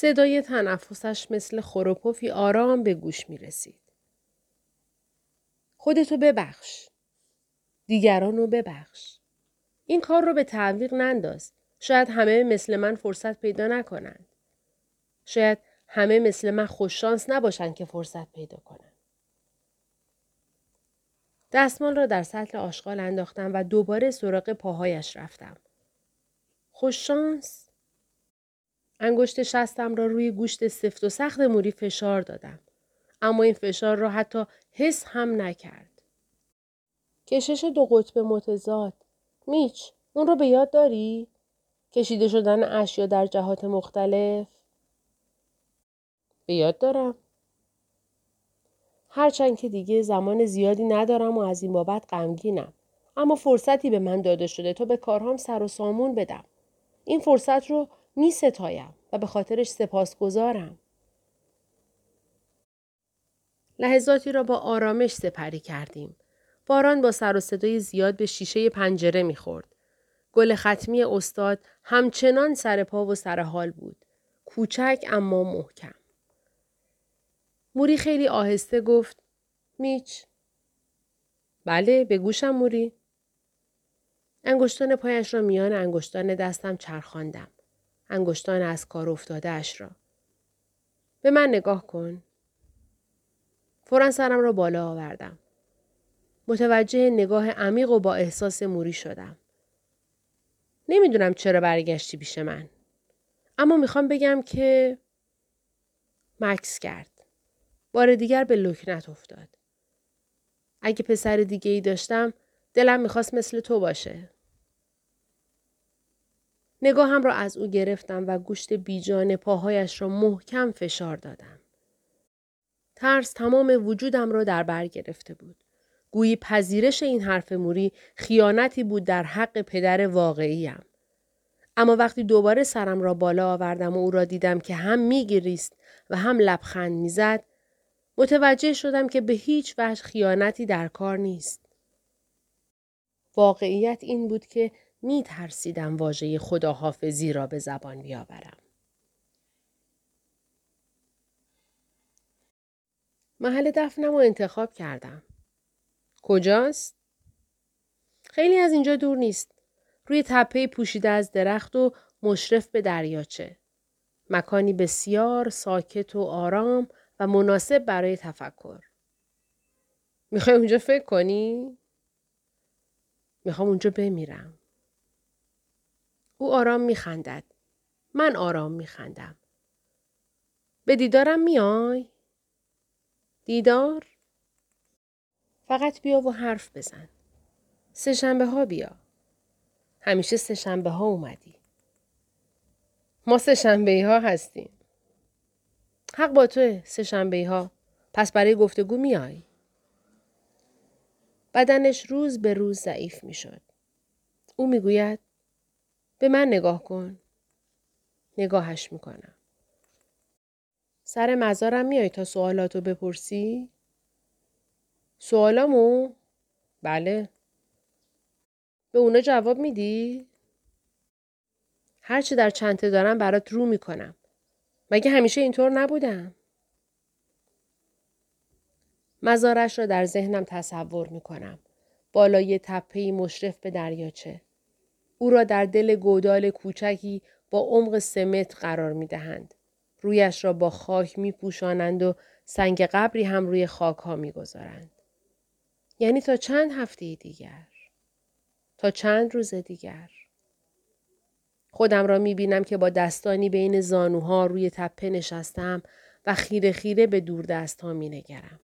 صدای تنفسش مثل خروپوفی آرام به گوش می رسید. خودتو ببخش. دیگران رو ببخش. این کار رو به تعویق ننداز. شاید همه مثل من فرصت پیدا نکنند. شاید همه مثل من خوششانس نباشند که فرصت پیدا کنند. دستمال را در سطل آشغال انداختم و دوباره سراغ پاهایش رفتم. خوششانس؟ انگشت شستم را روی گوشت سفت و سخت موری فشار دادم. اما این فشار را حتی حس هم نکرد. کشش دو قطب متضاد. میچ، اون رو به یاد داری؟ کشیده شدن اشیا در جهات مختلف؟ به یاد دارم. هرچند که دیگه زمان زیادی ندارم و از این بابت غمگینم. اما فرصتی به من داده شده تا به کارهام سر و سامون بدم. این فرصت رو می ستایم و به خاطرش سپاس گذارم. لحظاتی را با آرامش سپری کردیم. باران با سر و صدای زیاد به شیشه پنجره می‌خورد. گل ختمی استاد همچنان سر پا و سر حال بود. کوچک اما محکم. موری خیلی آهسته گفت میچ. بله به گوشم موری. انگشتان پایش را میان انگشتان دستم چرخاندم. انگشتان از کار افتاده اش را. به من نگاه کن. فورا سرم را بالا آوردم. متوجه نگاه عمیق و با احساس موری شدم. نمی‌دونم چرا برگشتی پیش من. اما می‌خوام بگم که مکس کرد. بار دیگر به لکنت افتاد. اگه پسر دیگه ای داشتم دلم می‌خواست مثل تو باشه. نگاهم را از او گرفتم و گوشت بیجان پاهایش را محکم فشار دادم. ترس تمام وجودم را در بر گرفته بود. گویی پذیرش این حرف موری خیانتی بود در حق پدر واقعیم. اما وقتی دوباره سرم را بالا آوردم و او را دیدم که هم میگریست و هم لبخند می‌زد متوجه شدم که به هیچ وجه خیانتی در کار نیست. واقعیت این بود که می ترسیدم واژه خداحافظی را به زبان بیاورم. محل دفنم رو انتخاب کردم. کجاست؟ خیلی از اینجا دور نیست. روی تپه پوشیده از درخت و مشرف به دریاچه. مکانی بسیار ساکت و آرام و مناسب برای تفکر. می‌خوای اونجا فکر کنی؟ می‌خوام اونجا بمیرم. او آرام میخندد. من آرام میخندم. به دیدارم میای؟ دیدار؟ فقط بیا و حرف بزن. سه شنبه ها بیا. همیشه سه شنبه ها اومدی. ما سه شنبه ها هستیم. حق با توه سه شنبه ها. پس برای گفتگو میای. بدنش روز به روز ضعیف می شد. او می‌گوید به من نگاه کن. نگاهش می‌کنم. سر مزارم میای تا سوالاتو بپرسی؟ سوالامو؟ بله. به اونا جواب میدی؟ هرچی در چنته دارم برات رو می‌کنم. مگه همیشه اینطور نبودم؟ مزارش را در ذهنم تصور می‌کنم. بالای تپهی مشرف به دریاچه. او را در دل گودال کوچکی با عمق سمت قرار می دهند. رویش را با خاک می پوشانند و سنگ قبری هم روی خاک ها می گذارند. یعنی تا چند هفته دیگر. تا چند روز دیگر. خودم را می بینم که با دستانی بین زانوها روی تپه نشستم و خیره خیره به دور دست ها می نگرم.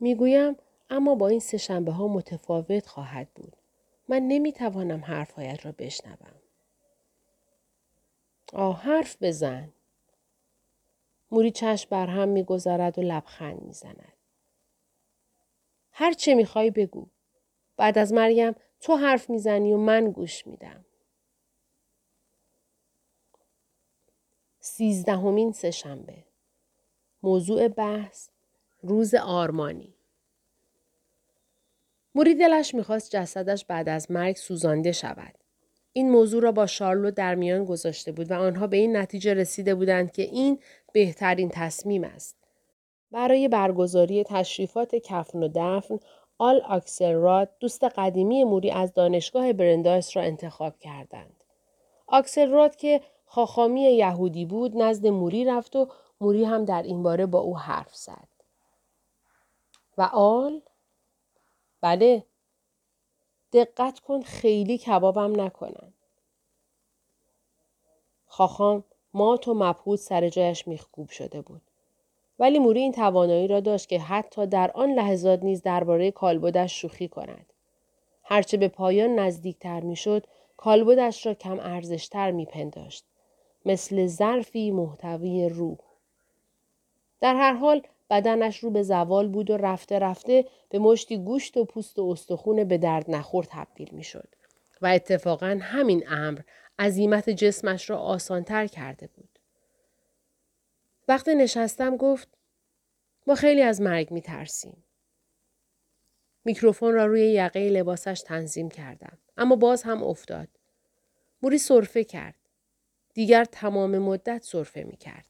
می گویم اما با این سه شنبه ها متفاوت خواهد بود. من نمی توانم حرفهایت را بشنوم. آه حرف بزن. موری چشم بر هم می‌گذارد و لبخند می‌زند. هر چه می‌خوای بگو. بعد از مریم تو حرف می‌زنی و من گوش میدم. سیزدهمین سهشنبه موضوع بحث روز آرمانی موری دلش می‌خواست جسدش بعد از مرگ سوزانده شود. این موضوع را با شارلو در میان گذاشته بود و آنها به این نتیجه رسیده بودند که این بهترین تصمیم است. برای برگزاری تشریفات کفن و دفن آل آکسلراد دوست قدیمی موری از دانشگاه برندایس را انتخاب کردند. آکسلراد که خاخامی یهودی بود نزد موری رفت و موری هم در این باره با او حرف زد. و آل؟ بله. دقت کن خیلی کبابم نکنن. خاخام مات و مبهود سر جایش میخکوب شده بود. ولی موری این توانایی را داشت که حتی در آن لحظات نیز درباره کالبدش شوخی کند. هرچه به پایان نزدیکتر می‌شد کالبدش را کم ارزشتر میپنداشت. مثل ظرفی محتوی روح. در هر حال بدنش رو به زوال بود و رفته رفته به مشتی گوشت و پوست و استخون به درد نخور تبدیل می شد. و اتفاقا همین امر عظیمت جسمش را آسانتر کرده بود. وقتی نشستم گفت ما خیلی از مرگ می ترسیم. میکروفون را روی یقه لباسش تنظیم کردم. اما باز هم افتاد. موری صرفه کرد. دیگر تمام مدت صرفه می کرد.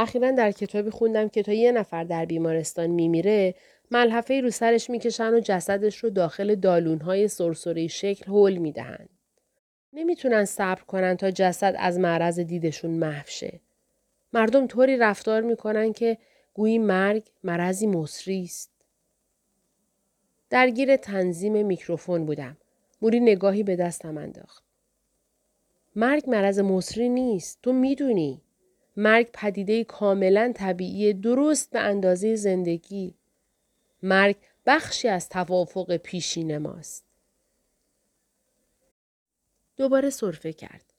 اخیرا در کتابی خوندم که تا یه نفر در بیمارستان میمیره ملحفه رو سرش می‌کشن و جسدش رو داخل دالونهای سرسری شکل هول می‌دهند. نمی‌تونن صبر کنن تا جسد از معرض دیدشون محو شه. مردم طوری رفتار می‌کنن که گویی مرگ مرضی مصری است. درگیر تنظیم میکروفون بودم. موری نگاهی به دستم انداخت. مرگ مرض مصری نیست. تو می‌دونی. مرگ پدیده کاملا طبیعی درست به اندازه زندگی. مرگ بخشی از توافق پیشین ماست. دوباره صرفه کرد.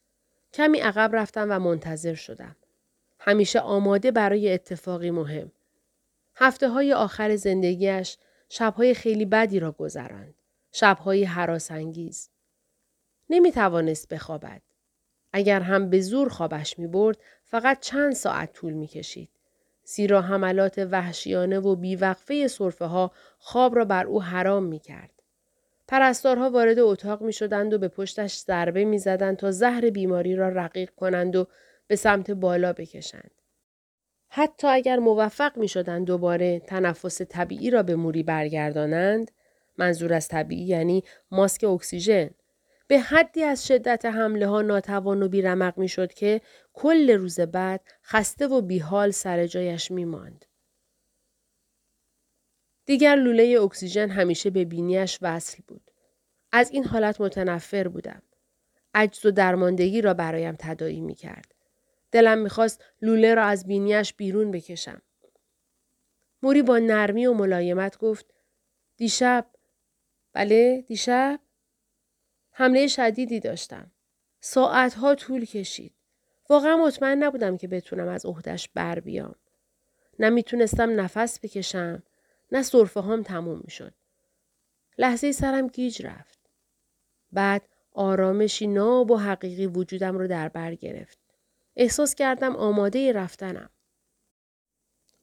کمی عقب رفتم و منتظر شدم. همیشه آماده برای اتفاقی مهم. هفته های آخر زندگیش شبهای خیلی بدی را گذراند. شبهای حراسانگیز. نمی توانست بخوابد. اگر هم به زور خوابش می برد فقط چند ساعت طول می کشید. زیرا حملات وحشیانه و بیوقفه صرفه ها خواب را بر او حرام می کرد. پرستارها وارد اتاق می شدند و به پشتش ضربه می زدند تا زهر بیماری را رقیق کنند و به سمت بالا بکشند. حتی اگر موفق می شدند دوباره تنفس طبیعی را به موری برگردانند، منظور از طبیعی یعنی ماسک اکسیژن، به حدی از شدت حمله ها ناتوان و بیرمق می شد که کل روز بعد خسته و بیحال سر جایش می ماند. دیگر لوله اکسیژن همیشه به بینیش وصل بود. از این حالت متنفر بودم. عجز و درماندگی را برایم تدایی می کرد. دلم می‌خواست لوله را از بینیش بیرون بکشم. موری با نرمی و ملایمت گفت دیشب بله دیشب حمله شدیدی داشتم. ساعتها طول کشید. واقعا مطمئن نبودم که بتونم از عهدش بر بیام. نه می‌تونستم نفس بکشم نه صرفه هم تموم می‌شد. لحظه سرم گیج رفت. بعد آرامشی ناب و حقیقی وجودم رو در بر گرفت. احساس کردم آماده رفتنم.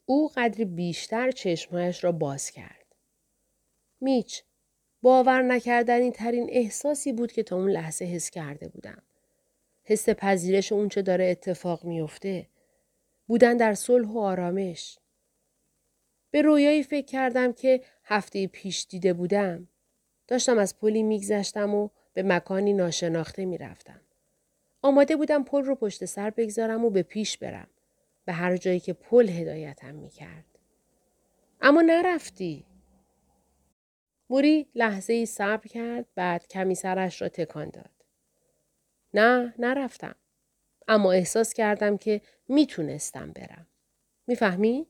او قدری بیشتر چشمهایش را باز کرد. میچ باور نکردنی ترین احساسی بود که تا اون لحظه حس کرده بودم. حس پذیرش اونچه داره اتفاق میافته. بودن در صلح و آرامش. به رویایی فکر کردم که هفته پیش دیده بودم. داشتم از پلی میگذشتم و به مکانی ناشناخته می‌رفتم. آماده بودم پل رو پشت سر بگذارم و به پیش برم. به هر جایی که پل هدایتم می‌کرد. اما نرفتی. موری لحظه ای صبر کرد بعد کمی سرش را تکان داد. نه نرفتم. اما احساس کردم که می‌تونستم برم. می‌فهمی؟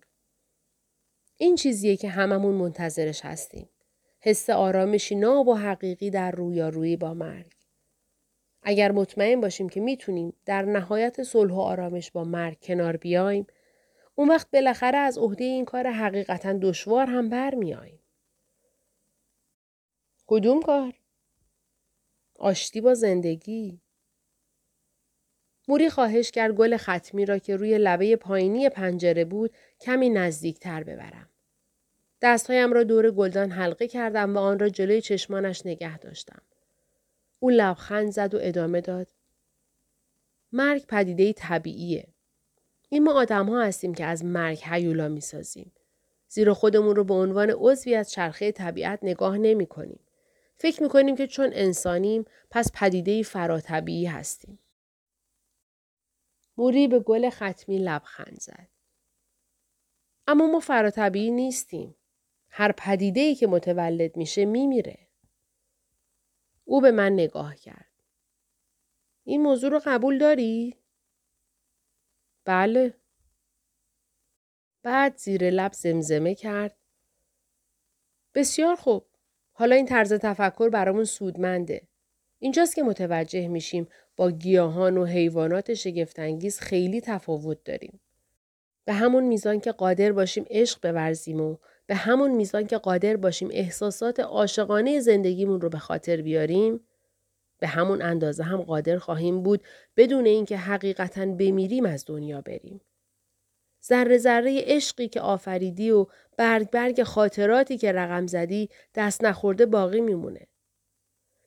این چیزیه که هممون منتظرش هستیم. حس آرامشی ناب و حقیقی در رویارویی با مرگ. اگر مطمئن باشیم که می‌تونیم در نهایت صلح و آرامش با مرگ کنار بیایم، اون وقت بالاخره از عهده این کار حقیقتا دشوار هم برمیاییم. کدوم کار؟ آشتی با زندگی. موری خواهش کرد گل ختمی را که روی لبه پایینی پنجره بود کمی نزدیکتر ببرم. دستهایم را دور گلدان حلقه کردم و آن را جلوی چشمانش نگه داشتم. او لبخند زد و ادامه داد. مرگ پدیده طبیعیه. این ما آدم ها هستیم که از مرگ هیولا می سازیم. زیرا خودمون رو به عنوان عضوی از چرخه طبیعت نگاه نمی کنیم. فکر می کنیم که چون انسانیم پس پدیده فراتبیعی هستیم. موری به گل ختمی لبخند زد. اما ما فراتبیعی نیستیم. هر پدیده ای که متولد میشه میمیره. او به من نگاه کرد. این موضوع رو قبول داری؟ بله. بعد زیر لب زمزمه کرد. بسیار خوب. حالا این طرز تفکر برامون سودمنده. اینجاست که متوجه میشیم با گیاهان و حیوانات شگفتانگیز خیلی تفاوت داریم. به همون میزان که قادر باشیم عشق بورزیم و به همون میزان که قادر باشیم احساسات عاشقانه زندگیمون رو به خاطر بیاریم به همون اندازه هم قادر خواهیم بود بدون اینکه حقیقتا بمیریم از دنیا بریم. ذره ذره عشقی که آفریدی و برگ برگ خاطراتی که رقم زدی دست نخورده باقی میمونه.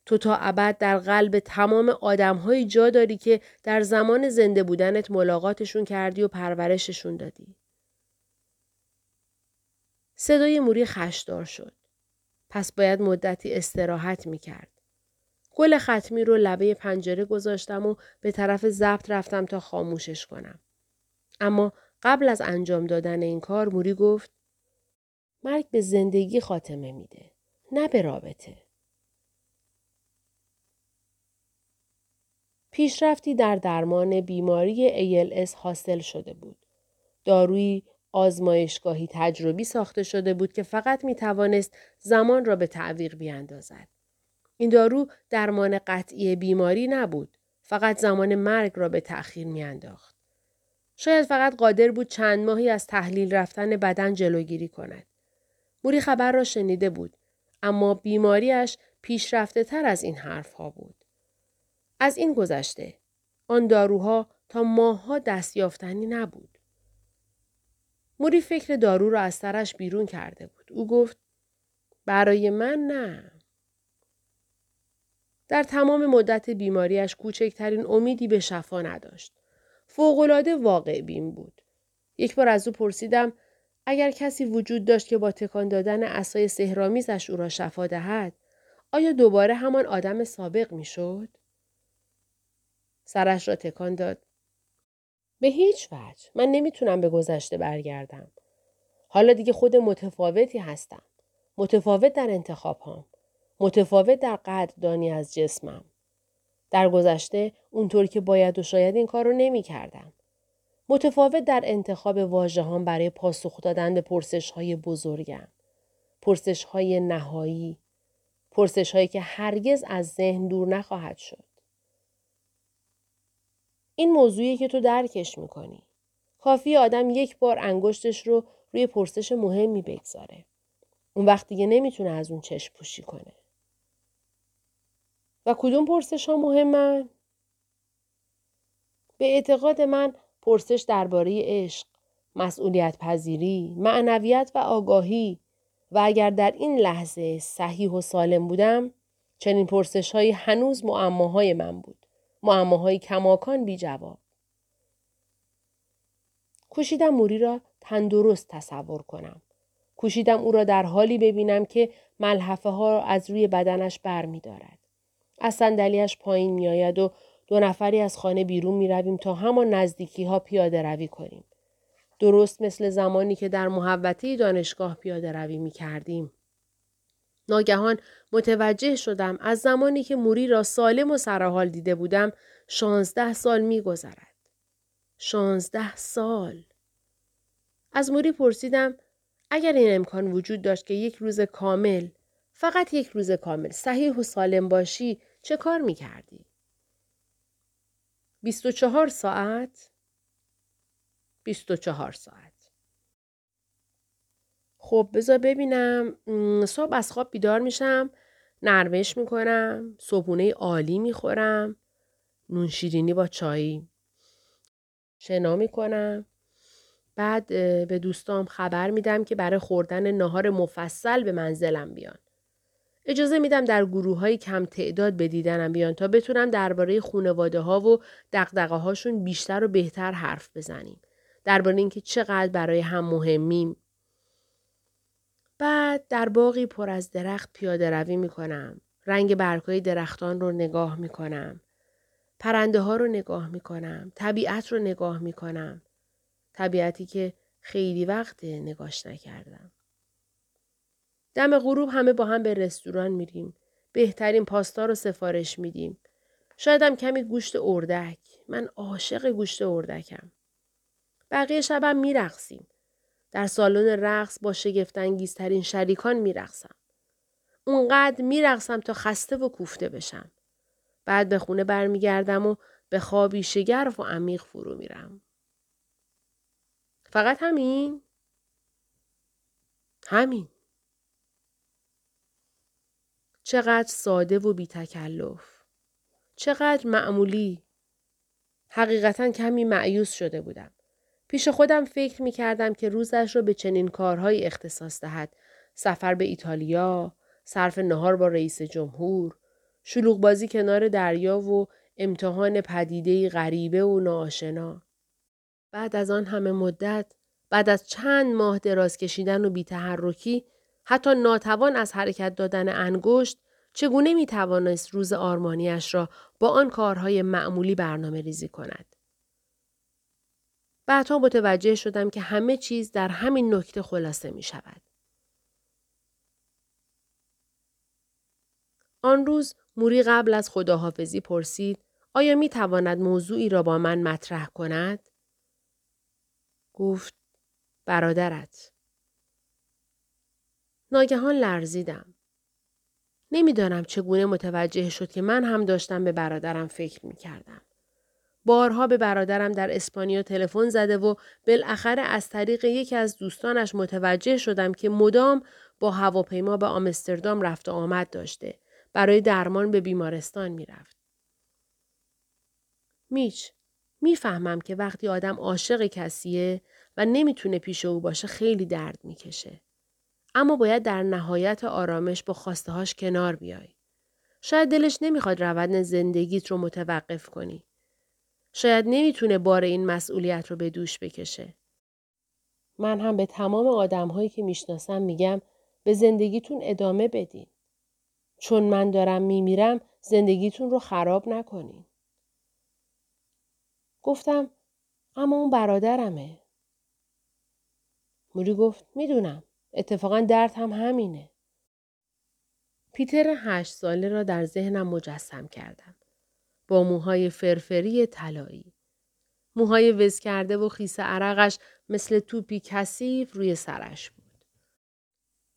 تو تا ابد در قلب تمام آدمهایی جا داری که در زمان زنده بودنت ملاقاتشون کردی و پرورششون دادی. صدای موری خشدار شد. پس باید مدتی استراحت می کرد. گل ختمی رو لبه پنجره گذاشتم و به طرف ضبط رفتم تا خاموشش کنم. اما قبل از انجام دادن این کار موری گفت مرگ به زندگی خاتمه میده. نه به رابطه. پیشرفتی در درمان بیماری ALS حاصل شده بود. دارویی آزمایشگاهی تجربی ساخته شده بود که فقط می توانست زمان را به تعویق بیاندازد. این دارو درمان قطعی بیماری نبود. فقط زمان مرگ را به تأخیر میانداخت. شاید فقط قادر بود چند ماهی از تحلیل رفتن بدن جلوگیری کند. موری خبر را شنیده بود. اما بیماریش پیشرفته تر از این حرف ها بود. از این گذشته. آن داروها تا ماهها دستیافتنی نبود. موری فکر دارو را از سرش بیرون کرده بود. او گفت برای من نه. در تمام مدت بیماریش کوچکترین امیدی به شفا نداشت. فوقالعاده واقع بین بود. یک بار از او پرسیدم اگر کسی وجود داشت که با تکان دادن اسای سهرامیزش او را شفا دهد آیا دوباره همان آدم سابق می‌شد؟ سرش را تکان داد. به هیچ وجه من نمی‌تونم به گذشته برگردم. حالا دیگه خود متفاوتی هستم. متفاوت در انتخاب هم. متفاوت در قدردانی از جسمم. در گذشته اونطور که باید و شاید این کار رو نمی کردم. متفاوت در انتخاب واجه برای پاسخ دادن به پرسش های بزرگم. پرسش های نهایی. پرسش هایی که هرگز از ذهن دور نخواهد شد. این موضوعی که تو درکش می‌کنی. کافی آدم یک بار انگشتش رو روی پرسش مهمی بگذاره. اون وقت دیگه نمی‌تونه از اون چشم پوشی کنه. و کدوم پرسش ها مهمن؟ به اعتقاد من پرسش درباره عشق، مسئولیت پذیری، معنویت و آگاهی و اگر در این لحظه صحیح و سالم بودم چنین پرسش های هنوز معماهای من بود. معماهای کماکان بی جواب. کوشیدم موری را تندرست تصور کنم. کوشیدم او را در حالی ببینم که ملحفه ها را از روی بدنش بر می دارد. از صندلیاش پایین می آید و دو نفری از خانه بیرون می رویم تا همان نزدیکی ها پیاده روی کنیم. درست مثل زمانی که در محوطه دانشگاه پیاده روی می کردیم. ناگهان متوجه شدم از زمانی که موری را سالم و سرحال دیده بودم شانزده سال می گذرد. شانزده سال. از موری پرسیدم اگر این امکان وجود داشت که یک روز کامل فقط یک روز کامل صحیح و سالم باشی چه کار می کردی؟ 24 ساعت؟ 24 ساعت. خب بذار ببینم. صبح از خواب بیدار میشم نرمش می‌کنم صبحونه عالی می‌خورم نون شیرینی با چایی شنا می‌کنم. بعد به دوستام خبر میدم که برای خوردن نهار مفصل به منزلم بیان. اجازه میدم در گروه های کم تعداد به دیدنم بیان تا بتونم درباره خونواده ها و دقدقه هاشون بیشتر و بهتر حرف بزنیم. درباره اینکه چقدر برای هم مهمیم. بعد در باقی پر از درخت پیاده روی می کنم. رنگ برگهای درختان رو نگاه می کنم. پرنده ها رو نگاه می کنم. طبیعت رو نگاه می کنم. طبیعتی که خیلی وقت نگاش نکردم. دم غروب همه با هم به رستوران میریم. بهترین پاستا رو سفارش میدیم. شایدم کمی گوشت اردک. من عاشق گوشت اردکم. بقیه شبم میرقصیم. در سالن رقص با شگفتانگیزترین شریکان میرقصم. اونقدر میرقصم تا خسته و کوفته بشم. بعد به خونه برمیگردم و به خوابی شگرف و عمیق فرو میرم. فقط همین؟ همین. چقدر ساده و بی تکلف. چقدر معمولی. حقیقتا کمی معیوس شده بودم. پیش خودم فکر می کردم که روزش را به چنین کارهایی اختصاص دهد. سفر به ایتالیا، صرف نهار با رئیس جمهور، شلوغ بازی کنار دریا و امتحان پدیده غریبه و ناآشنا. بعد از آن همه مدت، بعد از چند ماه دراز کشیدن و بیتحرکی، حتی ناتوان از حرکت دادن انگشت، چگونه می توانست روز آرمانیش را با آن کارهای معمولی برنامه ریزی کند. بعدها متوجه شدم که همه چیز در همین نکته خلاصه می شود. آن روز موری قبل از خداحافظی پرسید آیا می تواند موضوعی را با من مطرح کند؟ گفت برادرت. ناگهان لرزیدم. نمی‌دانم چگونه متوجه شد که من هم داشتم به برادرم فکر می کردم. بارها به برادرم در اسپانیا تلفن زده و بالاخره از طریق یکی از دوستانش متوجه شدم که مدام با هواپیما به آمستردام رفت و آمد داشته. برای درمان به بیمارستان می‌رفت. میچ می‌فهمم که وقتی آدم عاشق کسیه و نمی‌تونه پیش او باشه خیلی درد می‌کشه. اما باید در نهایت آرامش با خواسته هاش کنار بیای. شاید دلش نمی‌خواد روند زندگیت رو متوقف کنی. شاید نمی‌تونه بار این مسئولیت رو به دوش بکشه. من هم به تمام آدم هایی که می‌شناسم میگم به زندگیتون ادامه بدین. چون من دارم میمیرم زندگیتون رو خراب نکنین. گفتم اما اون برادرمه. موری گفت می‌دونم. اتفاقا درد هم همینه. پیتر هشت ساله را در ذهنم مجسم کردم. با موهای فرفری طلایی. موهای وز کرده و خیس عرقش مثل توپی کثیف روی سرش بود.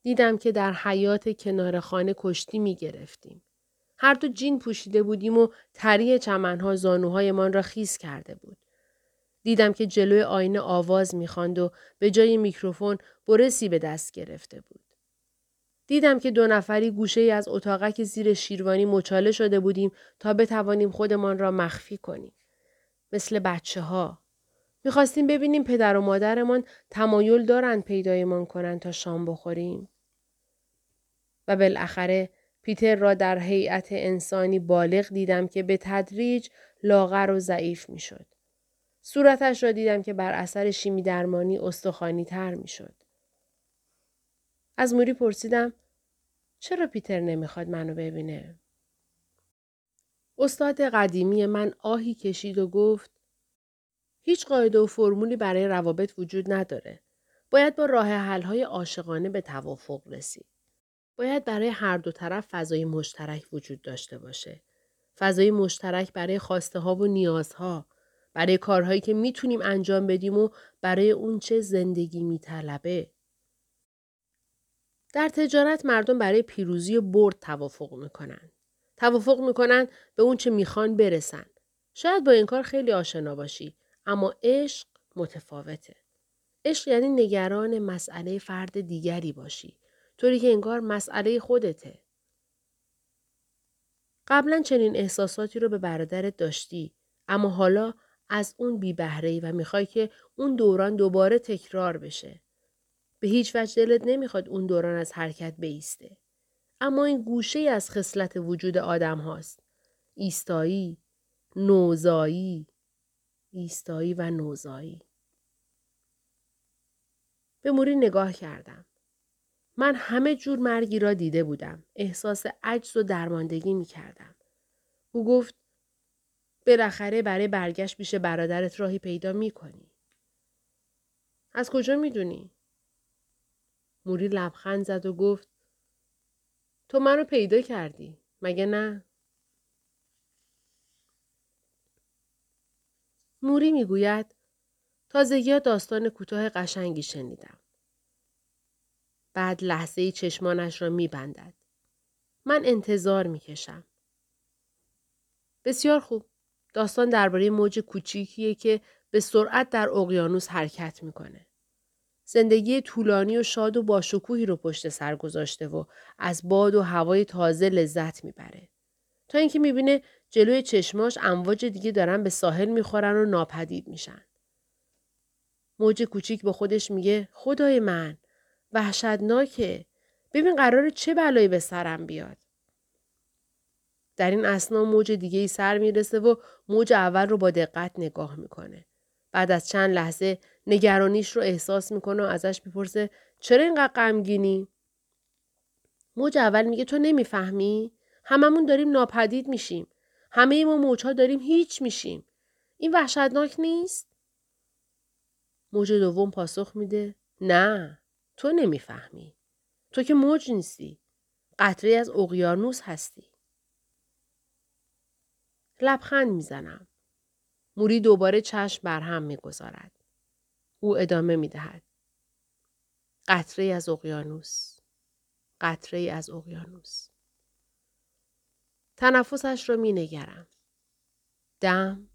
دیدم که در حیات کنار خانه کشتی می گرفتیم. هر دو جین پوشیده بودیم و تری چمنها زانوهایمان را خیس کرده بود. دیدم که جلوی آینه آواز می‌خواند و به جای میکروفون برسی به دست گرفته بود. دیدم که دو نفری گوشه ای از اتاقک زیر شیروانی مچاله شده بودیم تا بتوانیم خودمان را مخفی کنیم. مثل بچه ها. می‌خواستیم ببینیم پدر و مادرمان تمایل دارند پیدایمان کنند تا شام بخوریم. و بالاخره پیتر را در هیئت انسانی بالغ دیدم که به تدریج لاغر و ضعیف می‌شد. صورتش را دیدم که بر اثر شیمی درمانی استخوانی تر می شد. از موری پرسیدم چرا پیتر نمی‌خواد منو ببینه؟ استاد قدیمی من آهی کشید و گفت هیچ قاعده و فرمولی برای روابط وجود نداره. باید با راه حل‌های عاشقانه به توافق رسید. باید برای هر دو طرف فضای مشترک وجود داشته باشه. فضای مشترک برای خواسته ها و نیازها، برای کارهایی که می‌تونیم انجام بدیم و برای اونچه زندگی میطلبه. در تجارت مردم برای پیروزی و برد توافق می‌کنن. توافق می‌کنن به اونچه می‌خوان برسن. شاید با این کار خیلی آشنا باشی اما عشق متفاوته. عشق یعنی نگران مسئله فرد دیگری باشی. طوری که انگار مسئله خودته. قبلا چنین احساساتی رو به برادرت داشتی اما حالا از اون بی بهره و می‌خوای که اون دوران دوباره تکرار بشه. به هیچ وجه دلت نمی‌خواد اون دوران از حرکت بیسته. اما این گوشه از خصلت وجود آدم هاست. ایستایی، نوزایی، ایستایی و نوزایی. به موری نگاه کردم. من همه جور مرگی را دیده بودم. احساس عجز و درماندگی می کردم. او گفت بالاخره برای برگشت پیش برادرت راهی پیدا می کنی. از کجا می دونی؟ موری لبخند زد و گفت تو منو پیدا کردی. مگه نه؟ موری می‌گوید تازگی داستان کوتاه قشنگی شنیدم. بعد لحظه چشمانش را میبندد. من انتظار می‌کشم. بسیار خوب. داستان درباره موج کوچیکیه که به سرعت در اقیانوس حرکت می‌کنه. زندگی طولانی و شاد و باشکوهی رو پشت سر گذاشته و از باد و هوای تازه لذت می‌بره. تا اینکه می‌بینه جلوی چشماش امواج دیگه دارن به ساحل می‌خورن و ناپدید میشن. موج کوچیک به خودش میگه خدای من وحشتناکه ببین قرار چه بلایی به سرم بیاد. در این اسنا موج دیگه ای سر می‌رسه و موج اول رو با دقت نگاه می‌کنه. بعد از چند لحظه نگرانیش رو احساس می‌کنه و ازش می‌پرسه چرا اینقدر غمگینی؟ موج اول میگه تو نمی‌فهمی؟ هممون داریم ناپدید میشیم. همه ما موجها داریم هیچ میشیم. این وحشتناک نیست؟ موج دوم پاسخ میده نه تو نمی‌فهمی. تو که موج نیستی. قطره از اقیانوس هستی. لبخند می‌زنم. موری دوباره چشم بر هم می‌گذارد. او ادامه می‌دهد. قطره از اقیانوس. قطره از اقیانوس. تنفسش را می نگرم. دم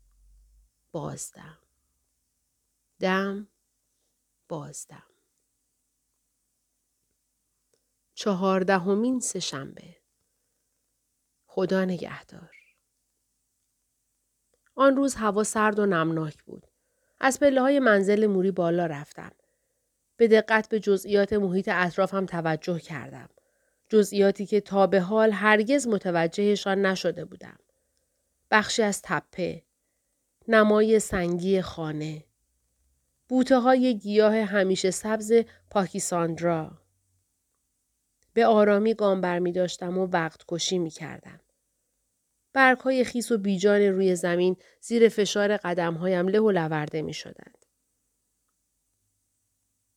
بازدم. دم بازدم. چهاردهمین سهشنبه خدا نگهدار آن روز هوا سرد و نمناک بود. از پله های منزل موری بالا رفتم. به دقت به جزئیات محیط اطرافم توجه کردم. جزئیاتی که تا به حال هرگز متوجهشان نشده بودم. بخشی از تپه. نمای سنگی خانه. بوته های گیاه همیشه سبز پاکیساندرا. به آرامی گام بر می داشتم و وقت کشی می کردم. برگ های خیس و بیجان روی زمین زیر فشار قدم هایم له و لورده می شدند.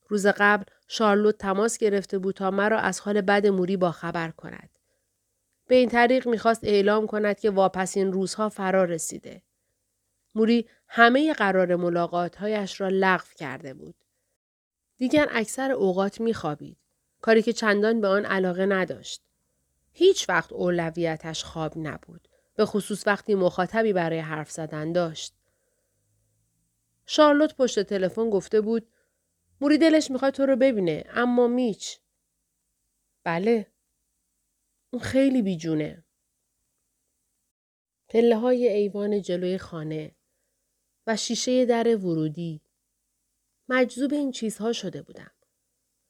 روز قبل شارلوت تماس گرفته بود تا مرا از حال بد موری با خبر کند. به این طریق می‌خواست اعلام کند که واپسین روزها فرا رسیده. موری همه قرار ملاقاتهایش را لغو کرده بود. دیگر اکثر اوقات میخوابید. کاری که چندان به آن علاقه نداشت. هیچ وقت اولویتش خواب نبود. به خصوص وقتی مخاطبی برای حرف زدن داشت. شارلوت پشت تلفن گفته بود موری دلش می‌خواد تو رو ببینه اما میچ. بله. اون خیلی بیجونه. پله های ایوان جلوی خانه و شیشه در ورودی. مجذوب این چیزها شده بودم.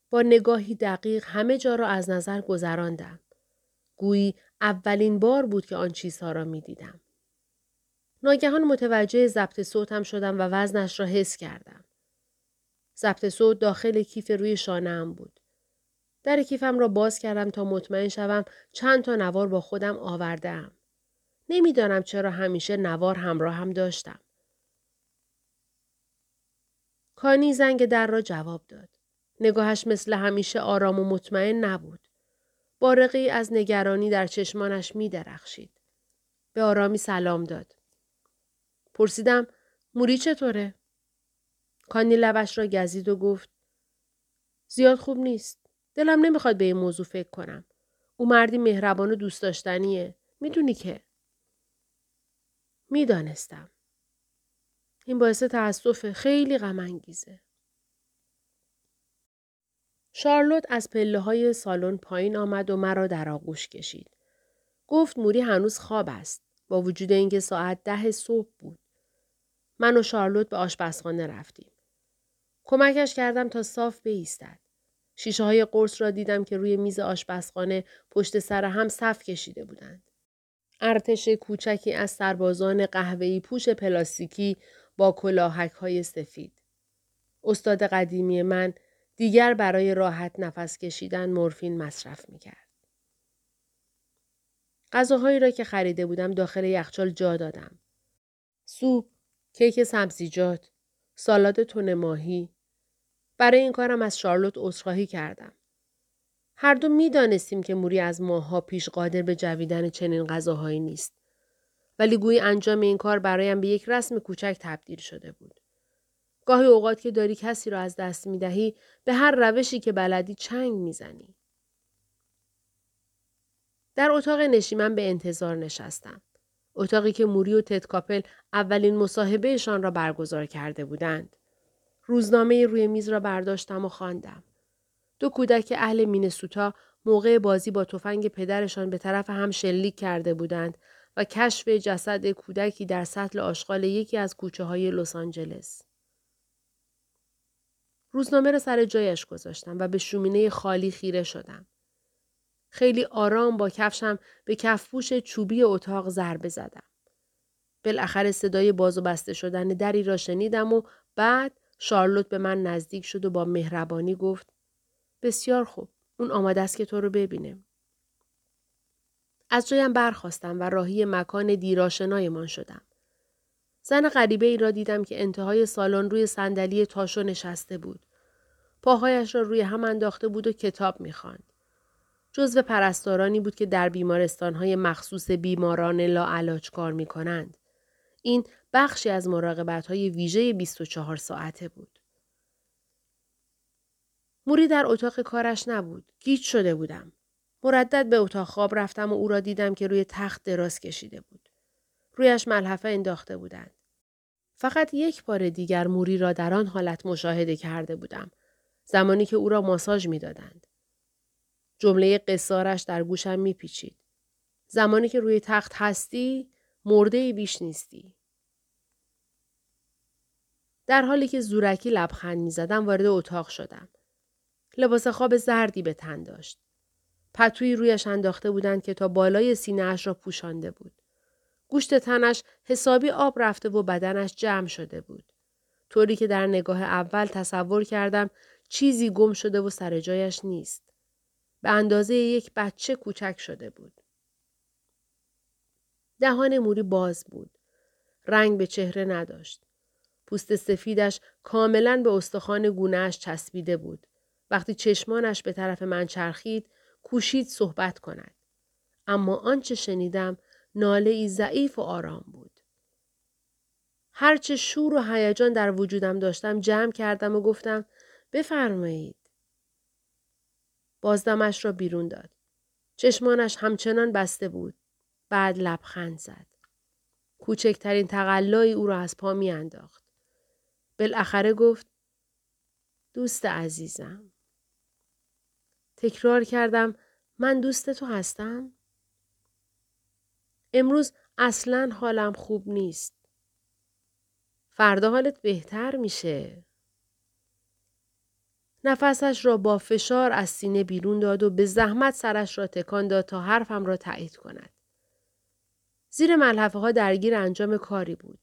با نگاهی دقیق همه جا را از نظر گذراندم. گویی اولین بار بود که آن چیزها را می دیدم. ناگهان متوجه ضبط صوتم شدم و وزنش را حس کردم. ضبط صوت داخل کیف روی شانهام بود. در کیفم را باز کردم تا مطمئن شوم چند تا نوار با خودم آوردم. نمی‌دانم چرا همیشه نوار همراه هم داشتم. کانی زنگ در را جواب داد. نگاهش مثل همیشه آرام و مطمئن نبود. بارقی از نگرانی در چشمانش می درخشید. به آرامی سلام داد. پرسیدم موری چطوره؟ کانی لبش را گزید و گفت زیاد خوب نیست. دلم نمی‌خواد به این موضوع فکر کنم. او مردی مهربان و دوست داشتنیه. می‌دونی که؟ می‌دانستم. این باعث تأسف خیلی غم انگیزه. شارلوت از پله های سالن پایین آمد و مرا در آغوش کشید. گفت موری هنوز خواب است. با وجود اینکه ساعت ده صبح بود. من و شارلوت به آشپزخانه رفتیم. کمکش کردم تا صاف بایستد. شیشه های قرص را دیدم که روی میز آشپزخانه پشت سر هم صف کشیده بودند. ارتش کوچکی از سربازان قهوه‌ای پوش پلاستیکی با کلاهک های سفید. استاد قدیمی من دیگر برای راحت نفس کشیدن مورفین مصرف می کرد. غذاهایی را که خریده بودم داخل یخچال جا دادم. سوپ، کیک سبزیجات، سالاد تون ماهی. برای این کارم از شارلوت عذرخواهی کردم. هر دو می دانستیم که موری از ماهها پیش قادر به جویدن چنین غذاهایی نیست. ولی گویی انجام این کار برایم به یک رسم کوچک تبدیل شده بود. گاهی اوقات که داری کسی را از دست می دهی به هر روشی که بلدی چنگ می زنی. در اتاق نشیمن به انتظار نشستم. اتاقی که موری و تدکاپل اولین مصاحبهشان را برگزار کرده بودند. روزنامه روی میز را برداشتم و خواندم. دو کودک اهل مینسوتا موقع بازی با تفنگ پدرشان به طرف هم شلیک کرده بودند و کشف جسد کودکی در سطل آشغال یکی از کوچه های لس آنجلس. روزنامه را سر جایش گذاشتم و به شومینه خالی خیره شدم. خیلی آرام با کفشم به کفپوش چوبی اتاق ضربه زدم. بالاخره صدای باز و بسته شدن دری را شنیدم و بعد شارلوت به من نزدیک شد و با مهربانی گفت بسیار خوب اون آماده است که تو رو ببینه. از جایم برخواستم و راهی مکان دیراشنایمان شدم. زن غریبه ای را دیدم که انتهای سالن روی صندلی تاشو نشسته بود. پاهایش را روی هم انداخته بود و کتاب می‌خواند. جزو پرستارانی بود که در بیمارستانهای مخصوص بیماران لاعلاج کار می کنند. این بخشی از مراقبت های ویژه 24 ساعته بود. موری در اتاق کارش نبود. گیج شده بودم. مردد به اتاق خواب رفتم و او را دیدم که روی تخت دراز کشیده بود. رویش ملحفه انداخته بودند. فقط یک بار دیگر موری را در آن حالت مشاهده کرده بودم. زمانی که او را ماساژ می‌دادند. جمله قصارش در گوشم میپیچید. زمانی که روی تخت هستی مرده بیش نیستی. در حالی که زورکی لبخند می‌زدم وارد اتاق شدم. لباس خواب زردی به تن داشت. پتوی رویش انداخته بودند که تا بالای سینه اش را پوشانده بود. گوشت تنش حسابی آب رفته و بدنش جمع شده بود. طوری که در نگاه اول تصور کردم چیزی گم شده و سر جایش نیست. به اندازه یک بچه کوچک شده بود. دهان موری باز بود. رنگ به چهره نداشت. پوست سفیدش کاملا به استخوان گونهش چسبیده بود. وقتی چشمانش به طرف من چرخید، کوشید صحبت کند. اما آنچه شنیدم ناله ای ضعیف و آرام بود. هرچه شور و هیجان در وجودم داشتم جمع کردم و گفتم بفرمایید. بازدمش را بیرون داد. چشمانش همچنان بسته بود. بعد لبخند زد. کوچکترین تقلایی او را از پا می انداخت. بالاخره گفت دوست عزیزم. تکرار کردم من دوست تو هستم؟ امروز اصلا حالم خوب نیست. فردا حالت بهتر میشه. نفسش را با فشار از سینه بیرون داد و به زحمت سرش را تکان داد تا حرفم را تایید کند. زیر ملحفه ها درگیر انجام کاری بود.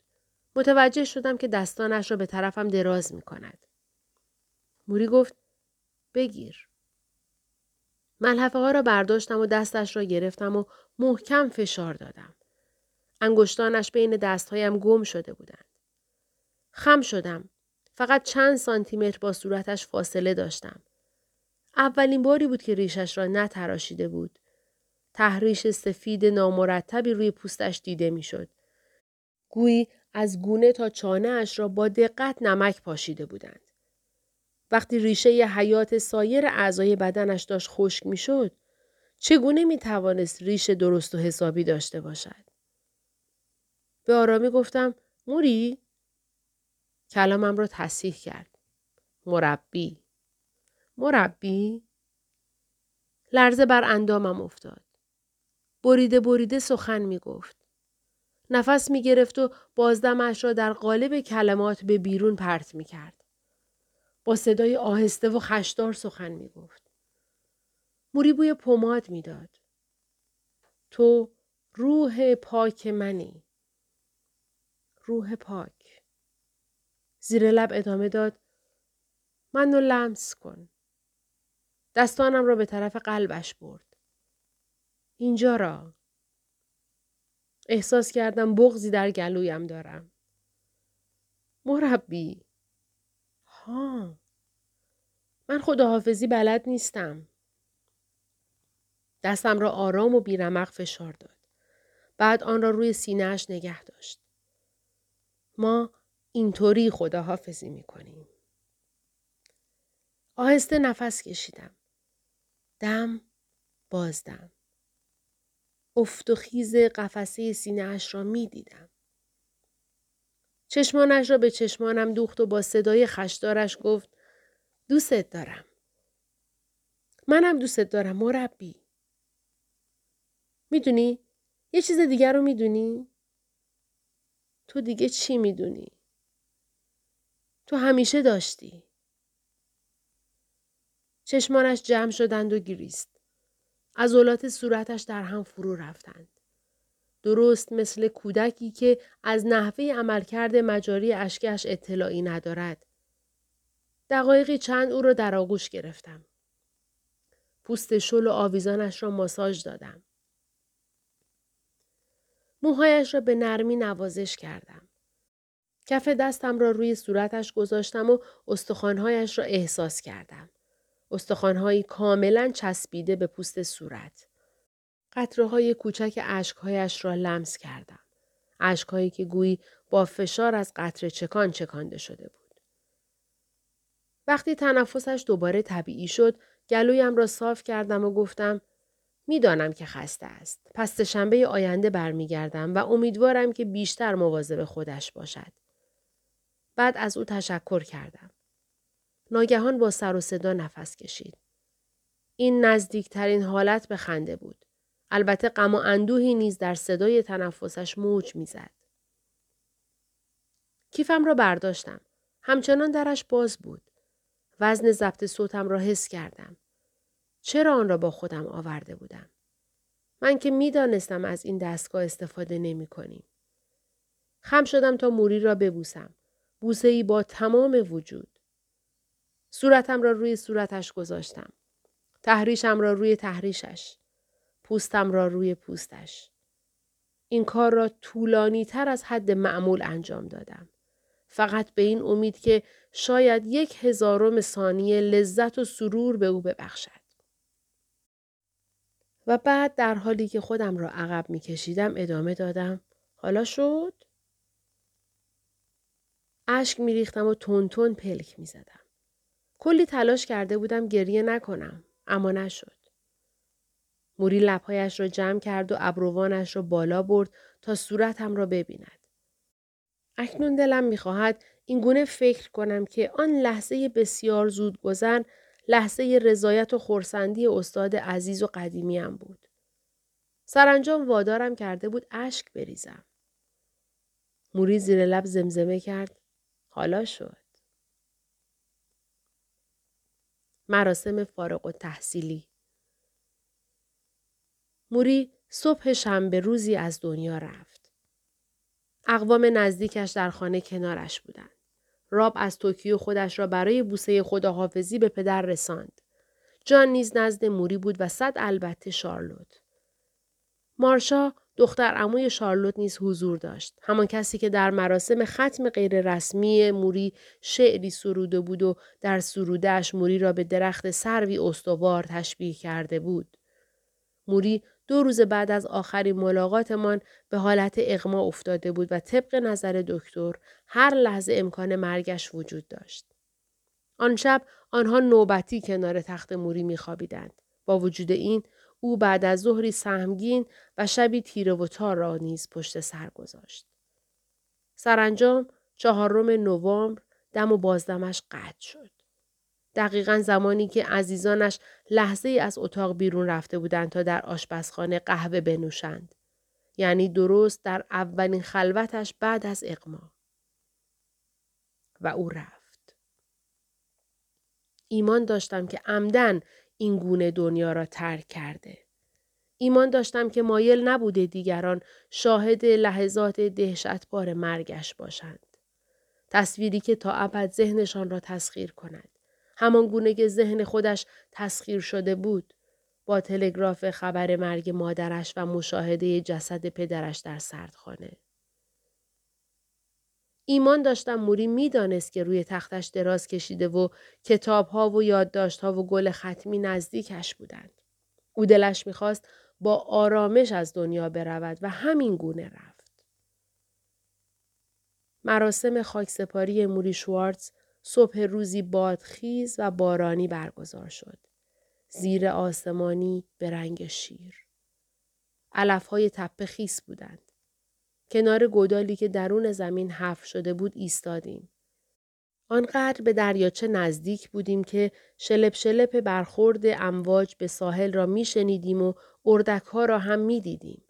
متوجه شدم که دستانش را به طرفم دراز می کند. موری گفت بگیر. ملحفه ها را برداشتم و دستش را گرفتم و محکم فشار دادم. انگشتانش بین دستهایم گم شده بودند. خم شدم. فقط چند سانتیمتر با صورتش فاصله داشتم. اولین باری بود که ریشش را نتراشیده بود. تحریش سفید نامرتبی روی پوستش دیده می‌شد. گویی از گونه تا چانه اش را با دقت نمک پاشیده بودند. وقتی ریشه ی حیات سایر اعضای بدنش داشت خشک می‌شد، چگونه می توانست ریش درست و حسابی داشته باشد؟ به آرامی گفتم موری؟ کلامم را تصحیح کرد. مربی. مربی؟ لرزه بر اندامم افتاد. بریده بریده سخن می گفت. نفس می گرفت و بازدمش را در قالب کلمات به بیرون پرت می کرد. با صدای آهسته و خشدار سخن می گفت. موری بوی پماد می‌داد. تو روح پاک منی. روح پاک. زیر لب ادامه داد. منو لمس کن. دستانم را به طرف قلبش برد. اینجا را. احساس کردم بغزی در گلویم دارم. مربی. من خداحافظی بلد نیستم. دستم را آرام و بیرمق فشار داد. بعد آن را روی سینهش نگه داشت. ما اینطوری خداحافظی می کنیم. آهسته نفس کشیدم. دم بازدم. افت و خیز قفسه سینهاش را می دیدم. چشمانش را به چشمانم دوخت و با صدای خشدارش گفت دوستت دارم. منم دوستت دارم مربی. می‌دونی؟ یه چیز دیگر رو می‌دونی؟ تو دیگه چی می‌دونی؟ تو همیشه داشتی. چشمانش جمع شدند و گریست. عضلات صورتش در هم فرو رفتند. درست مثل کودکی که از نحوه عملکرد مجاری اشکش اطلاعی ندارد. دقایقی چند او را در آغوش گرفتم. پوست شل و آویزانش را ماساژ دادم. موهایش را به نرمی نوازش کردم. کف دستم را روی صورتش گذاشتم و استخوانهایش را احساس کردم. استخوانهایی کاملا چسبیده به پوست صورت. قطره های کوچک اشکهایش را لمس کردم. اشکهایی که گویی با فشار از قطره چکان چکانده شده بود. وقتی تنفسش دوباره طبیعی شد، گلویم را صاف کردم و گفتم می‌دانم که خسته است. پس شنبه آینده برمیگردم و امیدوارم که بیشتر مواظب خودش باشد. بعد از او تشکر کردم. ناگهان با سر و صدا نفس کشید. این نزدیکترین حالت به خنده بود. البته غم و اندوهی نیز در صدای تنفسش موج می‌زد. کیفم را برداشتم. همچنان درش باز بود. وزن ضبط صوتم را حس کردم. چرا آن را با خودم آورده بودم؟ من که می‌دانستم از این دستگاه استفاده نمی کنیم. خم شدم تا موری را ببوسم. بوسه ای با تمام وجود. صورتم را روی صورتش گذاشتم. تحریشم را روی تحریشش. پوستم را روی پوستش. این کار را طولانی تر از حد معمول انجام دادم. فقط به این امید که شاید یک هزارم ثانیه لذت و سرور به او ببخشد. و بعد در حالی که خودم را عقب می کشیدم ادامه دادم. حالا شد؟ اشک می ریختم و تون تون پلک می زدم. کلی تلاش کرده بودم گریه نکنم. اما نشد. موری لبهایش را جمع کرد و ابروانش را بالا برد تا صورتم را ببیند. اکنون دلم می‌خواهد این گونه فکر کنم که آن لحظه بسیار زود گذن لحظه رضایت و خورسندی استاد عزیز و قدیمیم بود. سرانجام وادارم کرده بود اشک بریزم. موری زیر لب زمزمه کرد. حالا شد. مراسم فارغ و تحصیلی موری صبح شنبه روزی از دنیا رفت. اقوام نزدیکش در خانه کنارش بودند. راب از توکیو خودش را برای بوسه خداحافظی به پدر رساند. جان نیز نزد موری بود و صد البته شارلوت. مارشا دختر عموی شارلوت نیز حضور داشت. همان کسی که در مراسم ختم غیررسمی موری شعری سروده بود و در سرودهش موری را به درخت سروی استوار تشبیه کرده بود. موری دو روز بعد از آخرین ملاقاتمان به حالت اغما افتاده بود و طبق نظر دکتر هر لحظه امکان مرگش وجود داشت. آن شب آنها نوبتی کنار تخت موری میخوابیدند. با وجود این او بعد از ظهری سهمگین و شبی تیره و تار را نیز پشت سر گذاشت. سرانجام چهارم نوامبر دم و بازدمش قطع شد. دقیقا زمانی که عزیزانش لحظه ای از اتاق بیرون رفته بودند تا در آشپزخانه قهوه بنوشند. یعنی درست در اولین خلوتش بعد از اقما. و او رفت. ایمان داشتم که عمدن این گونه دنیا را ترک کرده. ایمان داشتم که مایل نبوده دیگران شاهد لحظات دهشتبار مرگش باشند. تصویری که تا ابد ذهنشان را تسخیر کند. همان گونه که ذهن خودش تسخیر شده بود. با تلگراف خبر مرگ مادرش و مشاهده جسد پدرش در سردخانه. ایمان داشتم موری می‌دانست که روی تختش دراز کشیده و کتابها و یادداشتها و گل ختمی نزدیکش بودند. او دلش می‌خواست با آرامش از دنیا برود و همین گونه رفت. مراسم خاکسپاری موری شوارتز صبح روزی بادخیز و بارانی برگزار شد. زیر آسمانی به رنگ شیر. علفهای تپه خیس بودند. کنار گودالی که درون زمین حف شده بود ایستادیم. آنقدر به دریاچه نزدیک بودیم که شلپ شلپ برخورد امواج به ساحل را میشنیدیم و اردک ها را هم می دیدیم.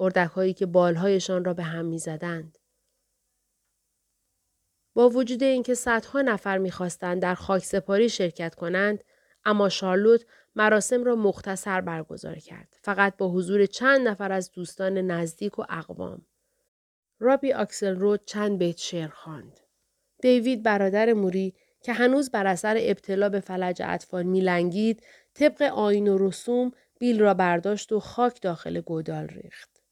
اردک هایی که بالهایشان را به هم می زدند. با وجود اینکه صدها نفر می‌خواستند در خاک سپاری شرکت کنند اما شارلوت مراسم را مختصر برگزار کرد فقط با حضور چند نفر از دوستان نزدیک و اقوام رابی آکسل رود چند بیت شعر خواند دیوید برادر موری که هنوز بر اثر ابتلا به فلج اطفال میلنگید طبق آین و رسوم بیل را برداشت و خاک داخل گودال ریخت.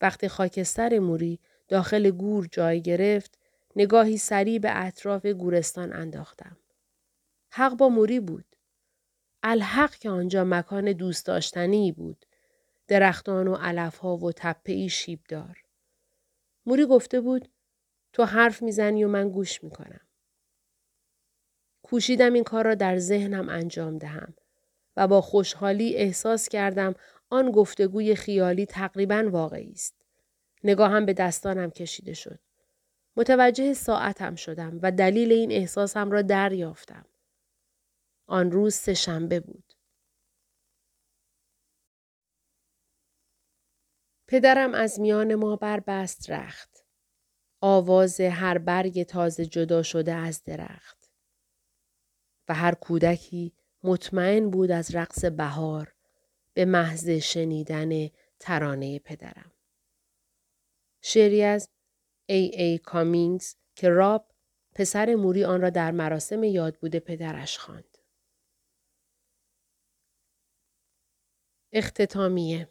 وقتی خاکستر موری داخل گور جای گرفت نگاهی سریع به اطراف گورستان انداختم. حق با موری بود. الحق که آنجا مکان دوست داشتنی بود. درختان و علفها و تپه شیب دار. موری گفته بود تو حرف می‌زنی و من گوش می‌کنم. کوشیدم این کار را در ذهنم انجام دهم و با خوشحالی احساس کردم آن گفتگوی خیالی تقریبا واقعی است. نگاهم به دستانم کشیده شد. متوجه ساعتم شدم و دلیل این احساسم را دریافتم. آن روز سه شنبه بود. پدرم از میان ما بربست رخت. آواز هر برگ تازه جدا شده از درخت. و هر کودکی مطمئن بود از رقص بهار به محض شنیدن ترانه پدرم. شعری از ای ای کامینگز که راب پسر موری آن را در مراسم یاد بوده پدرش خواند. اختتامیه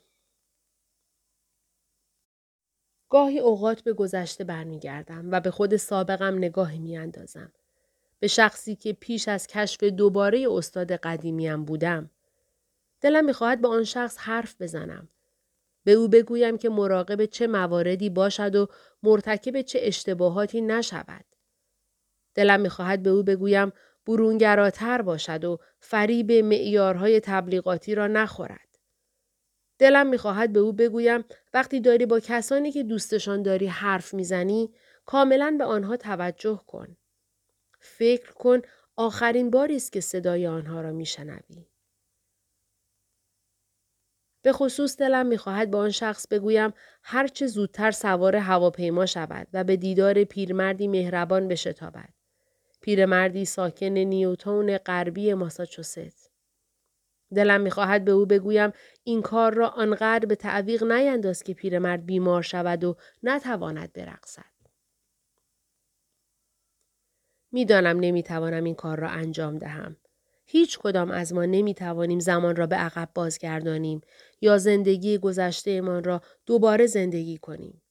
گاهی اوقات به گذشته برمیگردم و به خود سابقم نگاهی میاندازم. به شخصی که پیش از کشف دوباره استاد قدیمیم بودم. دلم می‌خواهد به آن شخص حرف بزنم. به او بگویم که مراقب چه مواردی باشد و مرتکب چه اشتباهاتی نشود. دلم می‌خواهد به او بگویم برونگراتر باشد و فریب معیارهای تبلیغاتی را نخورد. دلم می‌خواهد به او بگویم وقتی داری با کسانی که دوستشان داری حرف می‌زنی کاملا به آنها توجه کن. فکر کن آخرین باری است که صدای آنها را میشنوی. به خصوص دلم می‌خواهد به آن شخص بگویم هرچه زودتر سوار هواپیما شود و به دیدار پیرمردی مهربان بشتابد. پیرمردی ساکن نیوتون غربی ماساچوست. دلم می‌خواهد به او بگویم این کار را آنقدر به تعویق نینداز که پیرمرد بیمار شود و نتواند برقصد. می‌دانم نمی‌توانم این کار را انجام دهم. هیچ کدام از ما نمی توانیم زمان را به عقب بازگردانیم یا زندگی گذشتهمان را دوباره زندگی کنیم.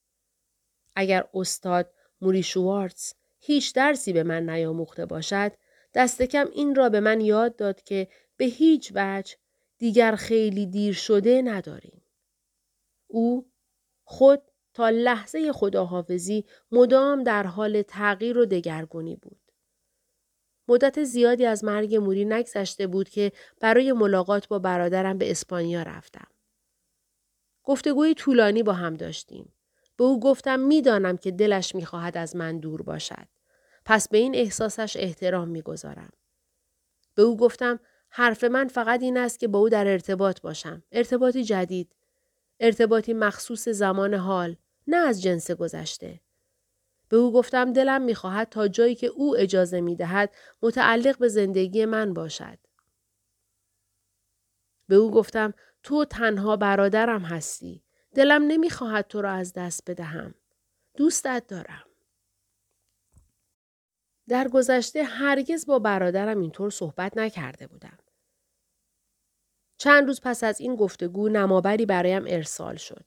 اگر استاد موری شوارتز هیچ درسی به من نیاموخته باشد دست کم این را به من یاد داد که به هیچ وجه دیگر خیلی دیر شده نداریم. او خود تا لحظه خداحافظی مدام در حال تغییر و دگرگونی بود. مدت زیادی از مرگ موری نگذشته بود که برای ملاقات با برادرم به اسپانیا رفتم. گفتگوی طولانی با هم داشتیم. به او گفتم می‌دانم که دلش می‌خواهد از من دور باشد. پس به این احساسش احترام می‌گذارم. به او گفتم حرف من فقط این است که با او در ارتباط باشم. ارتباطی جدید. ارتباطی مخصوص زمان حال. نه از جنس گذشته. به او گفتم دلم می‌خواهد تا جایی که او اجازه می‌دهد متعلق به زندگی من باشد. به او گفتم تو تنها برادرم هستی. دلم نمی‌خواهد تو را از دست بدهم. دوستت دارم. در گذشته هرگز با برادرم اینطور صحبت نکرده بودم. چند روز پس از این گفتگو نمابری برایم ارسال شد.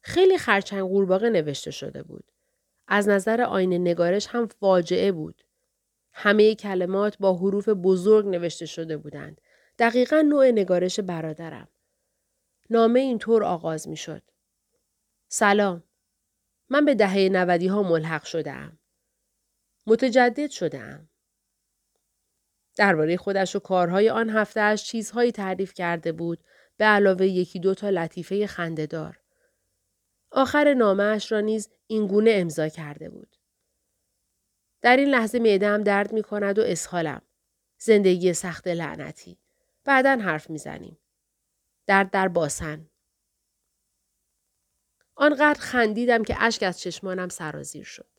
خیلی خرچنگ قورباغه نوشته شده بود. از نظر آینه نگارش هم فاجعه بود. همه کلمات با حروف بزرگ نوشته شده بودند. دقیقا نوع نگارش برادرم. نامه اینطور آغاز می شد. سلام. من به دهه نودی ها ملحق شده ام. متجدد شده ام. درباره خودش و کارهای آن هفتهاش چیزهایی تعریف کرده بود به علاوه یکی دو تا لطیفه خندهدار. آخر نامهاش را نیز اینگونه امضا کرده بود. در این لحظه معدهام درد می کند و اسهالم. زندگی سخت لعنتی. بعدا حرف می‌زنیم. درد در باسن. آنقدر خندیدم که اشک از چشمانم سرازیر شد.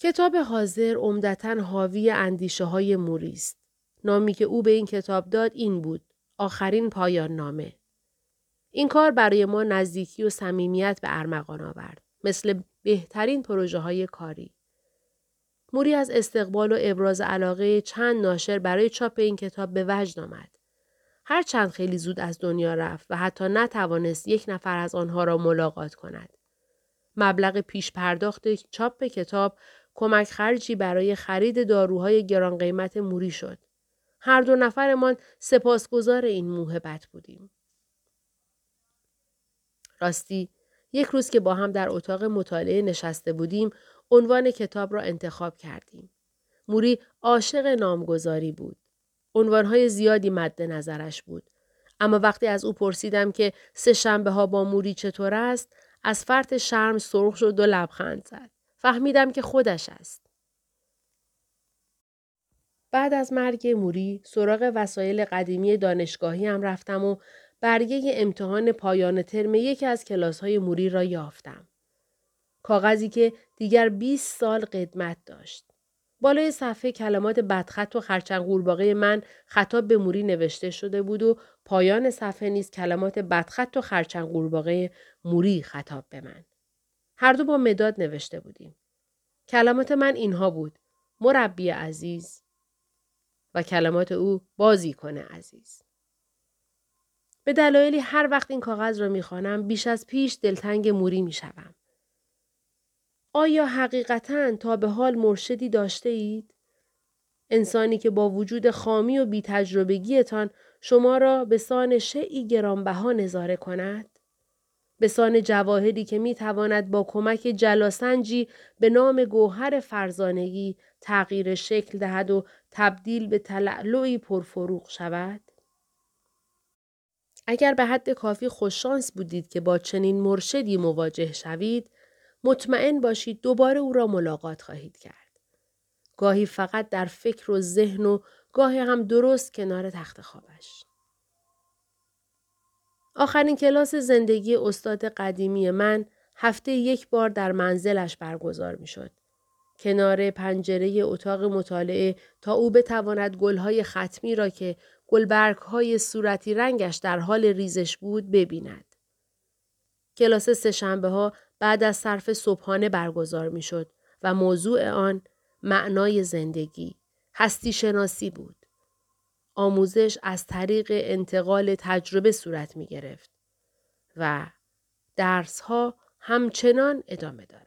کتاب حاضر عمدتا حاوی اندیشه های موری است. نامی که او به این کتاب داد این بود. آخرین پایان نامه. این کار برای ما نزدیکی و صمیمیت به ارمغان آورد. مثل بهترین پروژه های کاری. موری از استقبال و ابراز علاقه چند ناشر برای چاپ این کتاب به وجد آمد. هر چند خیلی زود از دنیا رفت و حتی نتوانست یک نفر از آنها را ملاقات کند. مبلغ پیش پرداخت چاپ کتاب کمک خرجی برای خرید داروهای گران قیمت موری شد. هر دو نفرمان سپاسگزار این موهبت بودیم. راستی یک روز که با هم در اتاق مطالعه نشسته بودیم عنوان کتاب را انتخاب کردیم. موری عاشق نامگذاری بود. عنوانهای زیادی مد نظرش بود. اما وقتی از او پرسیدم که سه شنبه ها با موری چطور است از فرط شرم سرخ شد و لبخند زد. فهمیدم که خودش است. بعد از مرگ موری سراغ وسایل قدیمی دانشگاهی هم رفتم و برگه امتحان پایان ترم یکی از کلاس های موری را یافتم. کاغذی که دیگر 20 سال قدمت داشت. بالای صفحه کلمات بدخط و خرچنگ قورباغه من خطاب به موری نوشته شده بود و پایان صفحه نیز کلمات بدخط و خرچنگ قورباغه موری خطاب به من. هر دو با مداد نوشته بودیم. کلمات من اینها بود. مربی عزیز و کلمات او بازی کنه عزیز. به دلایلی هر وقت این کاغذ را می‌خوانم بیش از پیش دلتنگ موری می‌شوم. آیا حقیقتا تا به حال مرشدی داشته اید؟ انسانی که با وجود خامی و بی تجربگیتان شما را به سان شعی گرانبها نظاره کند؟ به سان جواهری که می تواند با کمک جلاسنجی به نام گوهر فرزانگی تغییر شکل دهد و تبدیل به تلعلوی پرفروغ شود؟ اگر به حد کافی خوششانس بودید که با چنین مرشدی مواجه شوید، مطمئن باشید دوباره او را ملاقات خواهید کرد. گاهی فقط در فکر و ذهن و گاهی هم درست کنار تخت خوابش. آخرین کلاس زندگی استاد قدیمی من هفته یک بار در منزلش برگزار می شد. کنار پنجره اتاق مطالعه تا او بتواند گلهای ختمی را که گلبرگ های صورتی رنگش در حال ریزش بود ببیند. کلاس سهشنبه ها بعد از صرف صبحانه برگزار می شد و موضوع آن معنای زندگی، هستی شناسی بود. آموزش از طریق انتقال تجربه صورت می گرفت و درس ها همچنان ادامه دارد.